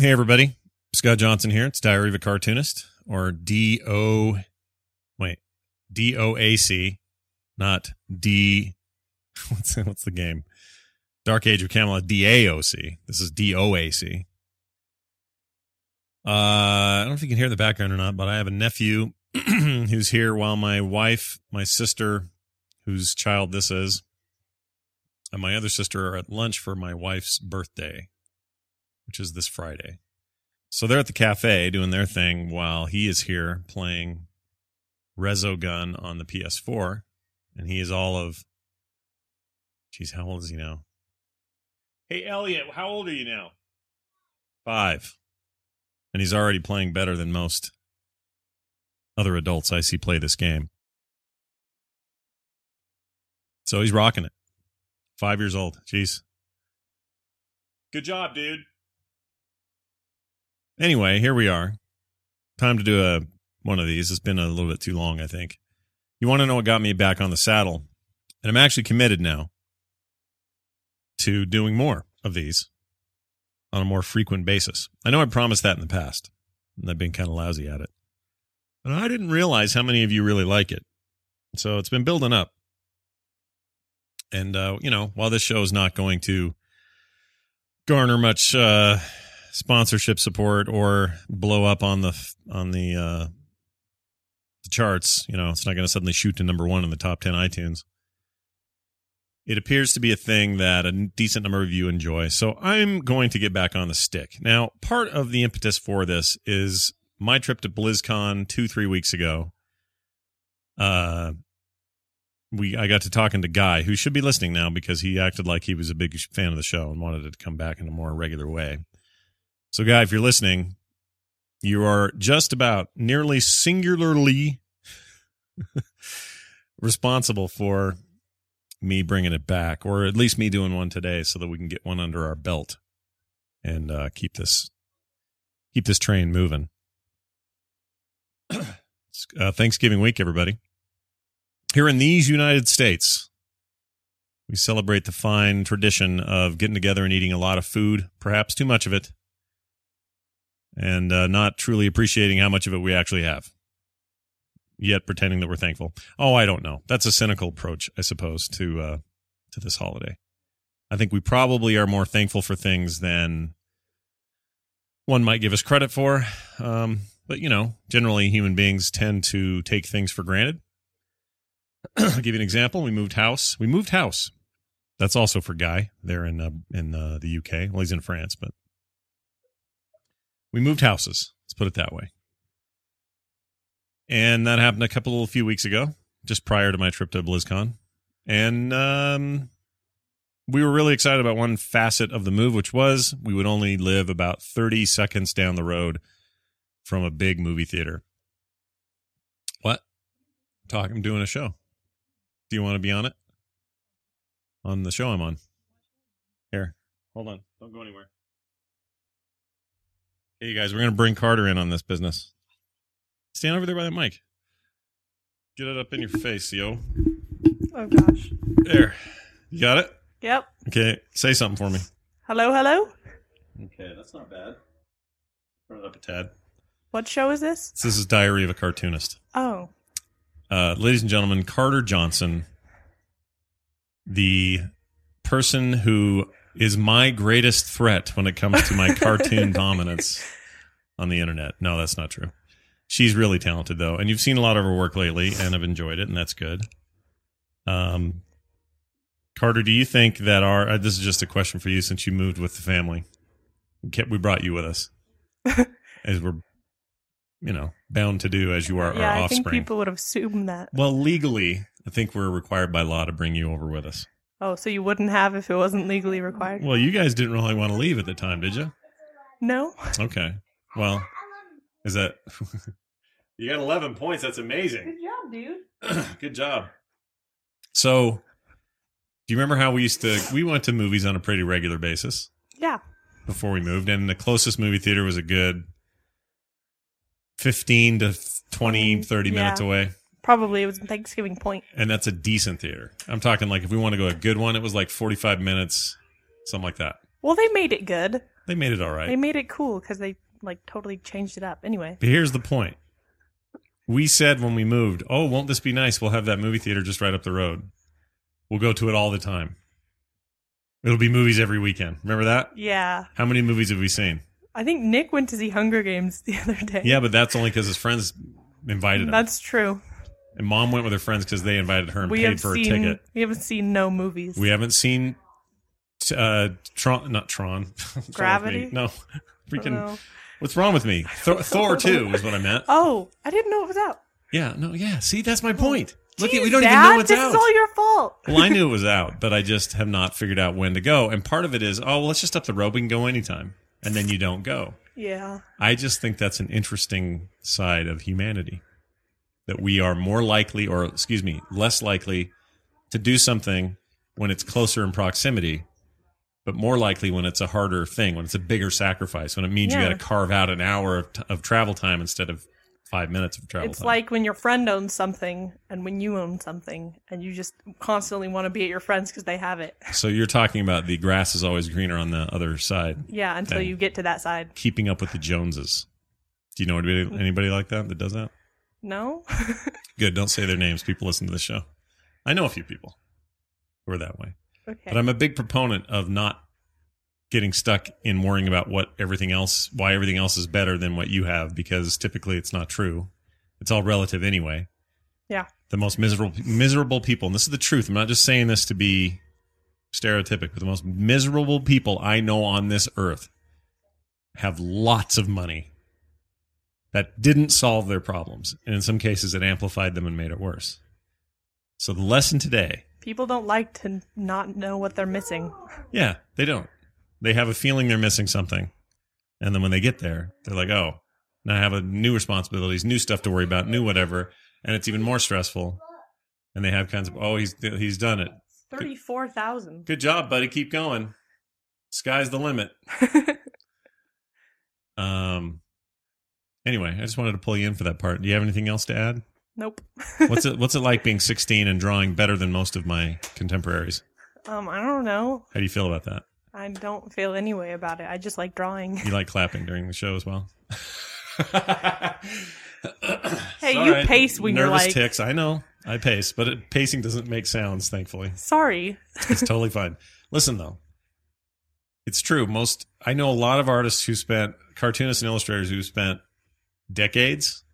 Hey, everybody. Scott Johnson here. It's Diary of a Cartoonist, or D-O... Wait. D-O-A-C, not D... What's, what's the game? Dark Age of Camelot, D-A-O-C. This is D-O-A-C. Uh, I don't know if you can hear the background or not, but I have a nephew who's here while my wife, my sister, whose child this is, and my other sister are at lunch for my wife's birthday, which is this Friday. So they're at the cafe doing their thing while he is here playing Resogun on the PS4. And he is all of, geez, how old is he now? Hey, Elliot, how old are you now? Five. And he's already playing better than most other adults I see play this game. So he's rocking it. Five years old. Jeez. Good job, dude. Anyway, here we are. Time to do a one of these. It's been a little bit too long, I think. You want to know what got me back on the saddle? And I'm actually committed now to doing more of these on a more frequent basis. I know I promised that in the past, and I've been kind of lousy at it. But I didn't realize how many of you really like it. So it's been building up. And, uh, you know, while this show is not going to garner much uh, sponsorship support or blow up on the on the uh, the charts, you know, it's not going to suddenly shoot to number one in the top ten iTunes it appears to be a thing that a decent number of you enjoy. So I'm going to get back on the stick. Now, part of the impetus for this is my trip to BlizzCon two, three weeks ago. Uh, we I got to talking to Guy, who should be listening now because he acted like he was a big fan of the show and wanted it to come back in a more regular way. So, Guy, if you're listening, you are just about nearly singularly responsible for me bringing it back, or at least me doing one today, so that we can get one under our belt and uh, keep this keep this train moving. uh, Thanksgiving week, everybody. Here in these United States, we celebrate the fine tradition of getting together and eating a lot of food, perhaps too much of it, and uh, not truly appreciating how much of it we actually have yet pretending that we're thankful. Oh, I don't know. That's a cynical approach, I suppose, to uh, to this holiday. I think we probably are more thankful for things than one might give us credit for. Um, but you know, generally, human beings tend to take things for granted. I'll give you an example. We moved house. We moved house. That's also for Guy there in uh, in uh, the UK. Well, he's in France, but we moved houses. Let's put it that way and that happened a couple a few weeks ago, just prior to my trip to BlizzCon, and um, we were really excited about one facet of the move, which was we would only live about thirty seconds down the road from a big movie theater. What? Talk. I'm doing a show. Do you want to be on it? On the show I'm on. Here, hold on. Don't go anywhere. Hey, guys, we're going to bring Carter in on this business. Stand over there by that mic. Get it up in your face, yo. Oh gosh. There. You got it? Yep. Okay. Say something for me. Hello, hello. Okay, that's not bad. Turn it up a tad. What show is this? This is Diary of a Cartoonist. Oh. Uh, ladies and gentlemen, Carter Johnson, the person who is my greatest threat when it comes to my cartoon dominance on the internet. No, that's not true. She's really talented though, and you've seen a lot of her work lately, and have enjoyed it, and that's good. Um, Carter, do you think that our uh, this is just a question for you since you moved with the family? We, kept, we brought you with us, as we're, you know, bound to do as you are yeah, our I offspring. think people would assume that. well, legally, I think we're required by law to bring you over with us. Oh, so you wouldn't have if it wasn't legally required? Well, you guys didn't really want to leave at the time, did you? No. Okay. Well, is that you got 11 points? That's amazing. Good job, dude. Good job. So, do you remember how we used to? We went to movies on a pretty regular basis Yeah. before we moved, and the closest movie theater was a good 15 to 20, 30 minutes Yeah. away. Probably it was Thanksgiving point. And that's a decent theater. I'm talking like if we want to go a good one, it was like 45 minutes, something like that. Well, they made it good. They made it all right. They made it cool because they like totally changed it up. Anyway. But here's the point. We said when we moved, oh, won't this be nice? We'll have that movie theater just right up the road. We'll go to it all the time. It'll be movies every weekend. Remember that? Yeah. How many movies have we seen? I think Nick went to see Hunger Games the other day. Yeah, but that's only because his friends invited him. That's true. And mom went with her friends because they invited her and We paid for seen a ticket. we haven't seen no movies. We haven't seen uh, Tron, not Tron. What's wrong with me? Gravity? No. Freaking, what's wrong with me? Thor, Thor 2 is what I meant. Oh, I didn't know it was out. Yeah, no, yeah. See, that's my point. Look, at we don't Dad, even know it's this out. is all your fault. well, I knew it was out, but I just have not figured out when to go. And part of it is, oh, well, let's just up the rope can go anytime. And then you don't go. Yeah. I just think that's an interesting side of humanity that we are more likely, or excuse me, less likely to do something when it's closer in proximity, but more likely when it's a harder thing, when it's a bigger sacrifice, when it means you got to carve out an hour of, t- of travel time instead of five minutes of travel time. It's time. like when your friend owns something and when you own something and you just constantly want to be at your friends because they have it. so you're talking about the grass is always greener on the other side. Yeah, until you get to that side. keeping up with the Joneses. Do you know anybody, anybody like that that does that? No? Good. Don't say their names. People listen to the show. I know a few people who are that way. okay. But I'm a big proponent of not getting stuck in worrying about what everything else, why everything else is better than what you have, because typically it's not true. It's all relative anyway. Yeah. The most miserable, miserable people, and this is the truth. I'm not just saying this to be stereotypic, but the most miserable people I know on this earth have lots of money that didn't solve their problems. And in some cases, it amplified them and made it worse. So the lesson today People don't like to not know what they're missing. yeah, they don't. They have a feeling they're missing something. And then when they get there, they're like, oh, now I have a new responsibilities, new stuff to worry about, new whatever. And it's even more stressful. And they have kinds of, oh, he's, he's done it. 34,000. Good job, buddy. Keep going. Sky's the limit. Um, anyway, I just wanted to pull you in for that part. Do you have anything else to add? nope. What's it, what's it like being 16 and drawing better than most of my contemporaries? um, I don't know. How do you feel about that? I don't feel any way about it. I just like drawing. You like clapping during the show as well? Hey, It's you pace when you're Nervous like- ticks. I know. I pace, but it, pacing doesn't make sounds. Thankfully, Sorry. it's totally fine. Listen though, it's true. Most I know a lot of artists who spent cartoonists and illustrators who spent decades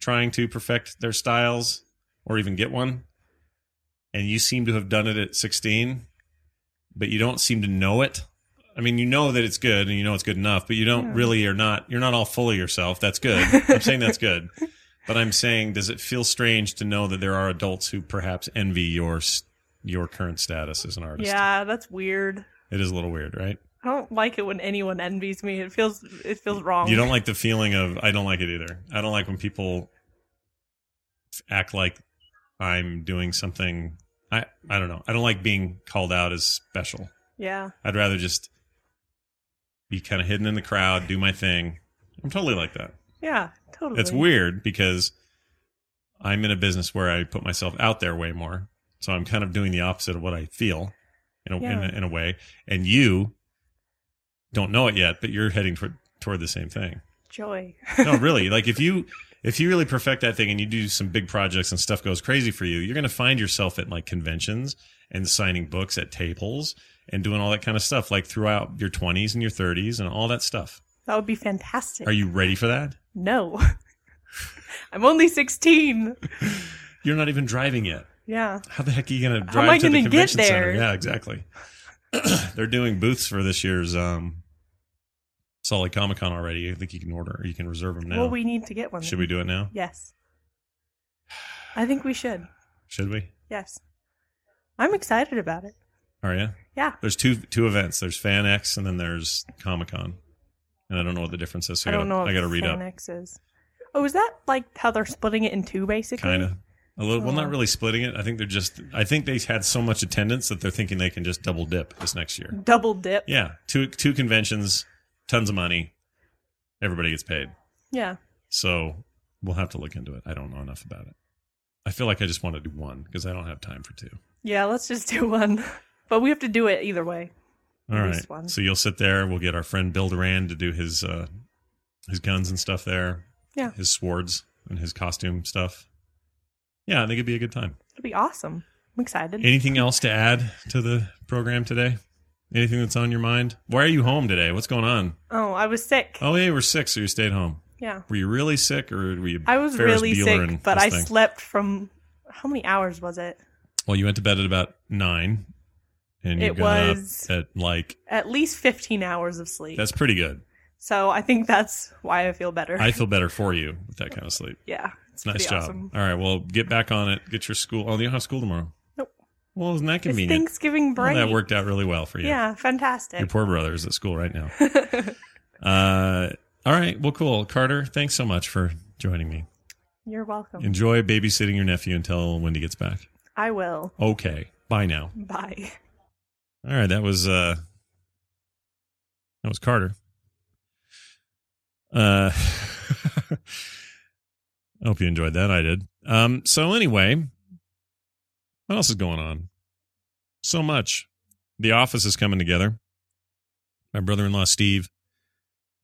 trying to perfect their styles or even get one, and you seem to have done it at 16, but you don't seem to know it. I mean, you know that it's good and you know it's good enough, but you don't Yeah. really are not you're not all full of yourself. That's good. I'm saying that's good. But I'm saying does it feel strange to know that there are adults who perhaps envy your your current status as an artist? Yeah, that's weird. It is a little weird, right? I don't like it when anyone envies me. It feels it feels wrong. You don't like the feeling of I don't like it either. I don't like when people act like I'm doing something I I don't know. I don't like being called out as special. Yeah. I'd rather just be kind of hidden in the crowd, do my thing. I'm totally like that. Yeah. Totally. It's weird because I'm in a business where I put myself out there way more. So I'm kind of doing the opposite of what I feel in a, in, a, in a way. And you don't know it yet, but you're heading toward, toward the same thing. Joy. No, really. like if you if you really perfect that thing and you do some big projects and stuff goes crazy for you, you're going to find yourself at like conventions and signing books at tables and doing all that kind of stuff like throughout your 20s and your 30s and all that stuff. That would be fantastic. Are you ready for that? No. I'm only 16. You're not even driving yet. Yeah. How the heck are you going to drive to the convention center? Yeah, exactly. They're doing booths for this year's um, Salt Lake Comic Con already. I think you can order, you can reserve them now. Well, we need to get one. Should we do it now? Yes. I think we should. Should we? Yes. I'm excited about it. Are you? Yeah. There's two two events. There's Fan X and then there's Comic Con. And I don't know what the difference is. So I I, don't gotta, know. I got to read up. X is. Oh, is that like how they're splitting it in two, basically? Kind of. A little. Well, Oh. not really splitting it. I think they're just. I think they had so much attendance that they're thinking they can just double dip this next year. Double dip. Yeah, two two conventions, tons of money, everybody gets paid. Yeah. So we'll have to look into it. I don't know enough about it. I feel like I just want to do one because I don't have time for two. Yeah, let's just do one. But we have to do it either way. All right. one. So you'll sit there. We'll get our friend Bill Duran to do his uh, his guns and stuff there. Yeah. His swords and his costume stuff. Yeah, I think it'd be a good time. It'll be awesome. I'm excited. Anything else to add to the program today? Anything that's on your mind? Why are you home today? What's going on? oh, I was sick. Oh, yeah, you were sick, so you stayed home. Yeah. Were you really sick, or were you? I was Ferris really Bueller sick, but I thing? slept from how many hours was it? Well, you went to bed at about nine, and you It got was- up at like. At least 15 hours of sleep. That's pretty good. so I think that's why I feel better. I feel better for you with that kind of sleep. yeah. It's Nice job. awesome. All right, well, get back on it. Get your school. Oh, you don't have school tomorrow. Well, isn't that It's convenient? Thanksgiving Well, break. that worked out really well for you. Yeah, fantastic. Your poor brother is at school right now. uh, all right. Well, cool. Carter, thanks so much for joining me. You're welcome. Enjoy babysitting your nephew until Wendy gets back. I will. Okay. Bye now. Bye. All right. That was uh, that was Carter. Uh, I hope you enjoyed that. I did. Um. So anyway, what else is going on? So much. The office is coming together. My brother-in-law Steve,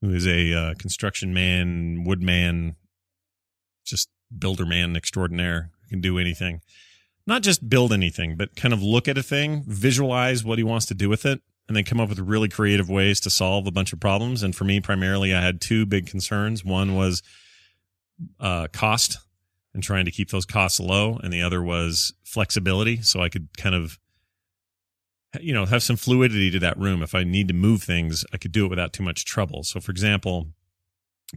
who is a uh, construction man, woodman, just builder man extraordinaire, can do anything. Not just build anything, but kind of look at a thing, visualize what he wants to do with it, and then come up with really creative ways to solve a bunch of problems. And for me, primarily, I had two big concerns. One was uh, cost and trying to keep those costs low, and the other was flexibility, so I could kind of you know have some fluidity to that room. If I need to move things, I could do it without too much trouble. So, for example,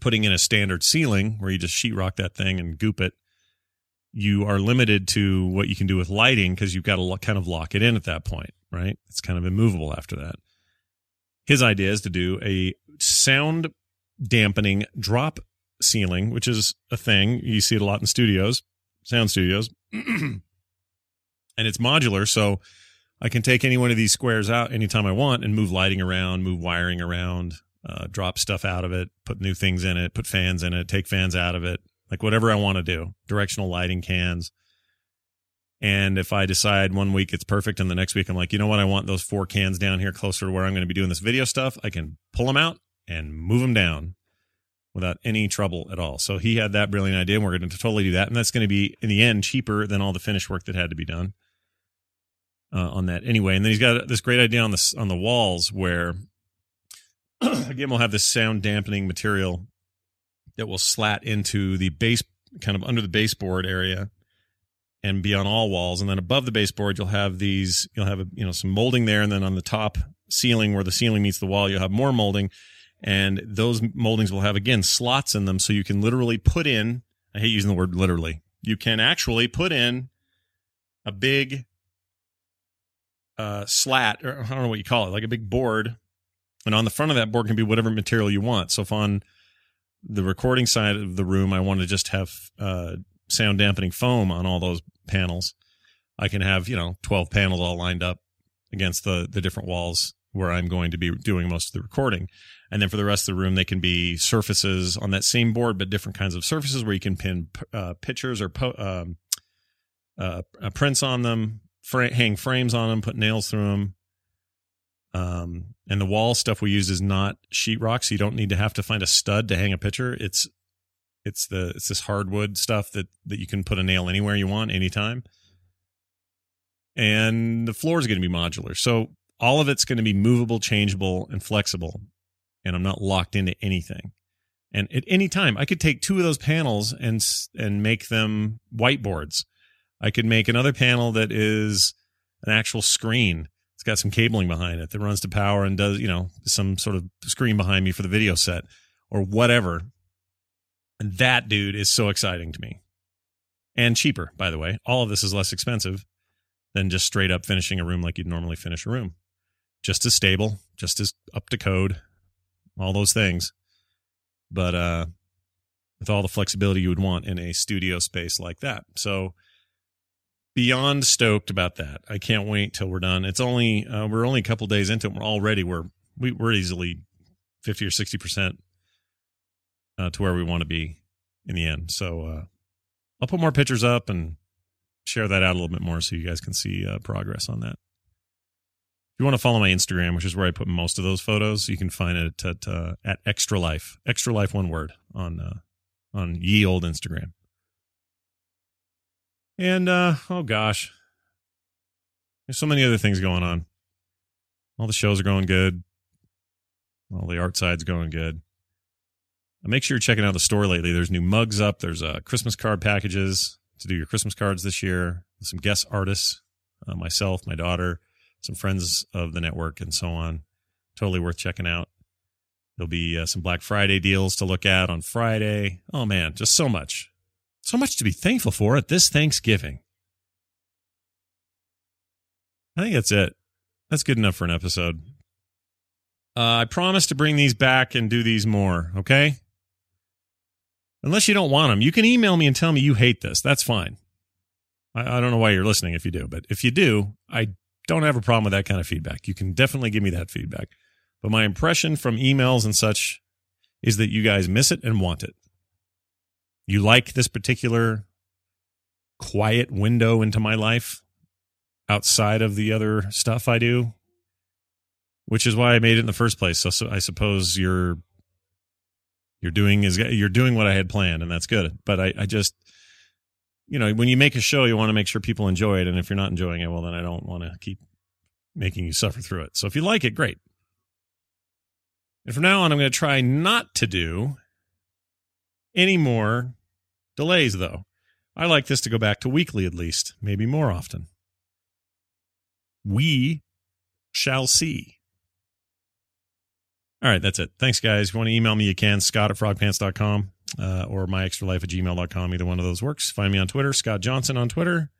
putting in a standard ceiling where you just sheetrock that thing and goop it you are limited to what you can do with lighting because you've got to kind of lock it in at that point, right? It's kind of immovable after that. His idea is to do a sound dampening drop ceiling, which is a thing. You see it a lot in studios, sound studios, and it's modular, so I can take any one of these squares out anytime I want and move lighting around, move wiring around, uh, drop stuff out of it, put new things in it, put fans in it, take fans out of it, like whatever I want to do, directional lighting cans. And if I decide one week it's perfect and the next week I'm like, you know what, I want those four cans down here closer to where I'm going to be doing this video stuff, I can pull them out and move them down without any trouble at all. So he had that brilliant idea and we're going to totally do that. And that's going to be in the end cheaper than all the finish work that had to be done uh, on that anyway. And then he's got this great idea on the, on the walls where again, we'll have this sound dampening material that will slat into the base kind of under the baseboard area and be on all walls and then above the baseboard you'll have these you'll have a, you know some molding there and then on the top ceiling where the ceiling meets the wall you'll have more molding and those moldings will have again slots in them so you can literally put in I hate using the word literally you can actually put in a big uh slat or I don't know what you call it like a big board and on the front of that board can be whatever material you want so if on the recording side of the room, I want to just have uh, sound dampening foam on all those panels. I can have you know twelve panels all lined up against the the different walls where I'm going to be doing most of the recording, and then for the rest of the room, they can be surfaces on that same board, but different kinds of surfaces where you can pin uh, pictures or po- um, uh, uh, prints on them, hang frames on them, put nails through them. Um, and the wall stuff we use is not sheetrock, so you don't need to have to find a stud to hang a picture. It's it's the it's this hardwood stuff that that you can put a nail anywhere you want, anytime. And the floor is going to be modular, so all of it's going to be movable, changeable, and flexible. And I'm not locked into anything. And at any time, I could take two of those panels and and make them whiteboards. I could make another panel that is an actual screen it's got some cabling behind it that runs to power and does, you know, some sort of screen behind me for the video set or whatever. And that dude is so exciting to me. And cheaper, by the way. All of this is less expensive than just straight up finishing a room like you'd normally finish a room. Just as stable, just as up to code, all those things. But uh with all the flexibility you would want in a studio space like that. So beyond stoked about that. I can't wait till we're done. It's only uh, we're only a couple days into it. We're already we're we, we're easily fifty or sixty percent uh, to where we want to be in the end. So uh, I'll put more pictures up and share that out a little bit more so you guys can see uh, progress on that. If you want to follow my Instagram, which is where I put most of those photos, you can find it at uh, at Extra Life, Extra Life one word on uh, on ye old Instagram. And uh oh gosh. There's so many other things going on. All the shows are going good. All the art side's going good. Make sure you're checking out the store lately. There's new mugs up. There's uh, Christmas card packages to do your Christmas cards this year. Some guest artists, uh, myself, my daughter, some friends of the network, and so on. Totally worth checking out. There'll be uh, some Black Friday deals to look at on Friday. Oh man, just so much. So much to be thankful for at this Thanksgiving. I think that's it. That's good enough for an episode. Uh, I promise to bring these back and do these more, okay? Unless you don't want them, you can email me and tell me you hate this. That's fine. I, I don't know why you're listening if you do, but if you do, I don't have a problem with that kind of feedback. You can definitely give me that feedback. But my impression from emails and such is that you guys miss it and want it you like this particular quiet window into my life outside of the other stuff I do, which is why I made it in the first place. So, so I suppose you're you're doing is you're doing what I had planned, and that's good. But I, I just you know when you make a show, you want to make sure people enjoy it, and if you're not enjoying it, well, then I don't want to keep making you suffer through it. So if you like it, great. And from now on, I'm going to try not to do any more delays, though. I like this to go back to weekly at least, maybe more often. We shall see. All right, that's it. Thanks, guys. If you want to email me, you can. Scott at frogpants.com uh, or myextralife at gmail.com. Either one of those works. Find me on Twitter, Scott Johnson on Twitter,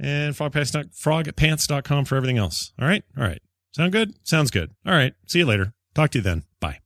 and frogpants, frogpants.com for everything else. All right? All right. Sound good? Sounds good. All right. See you later. Talk to you then. Bye.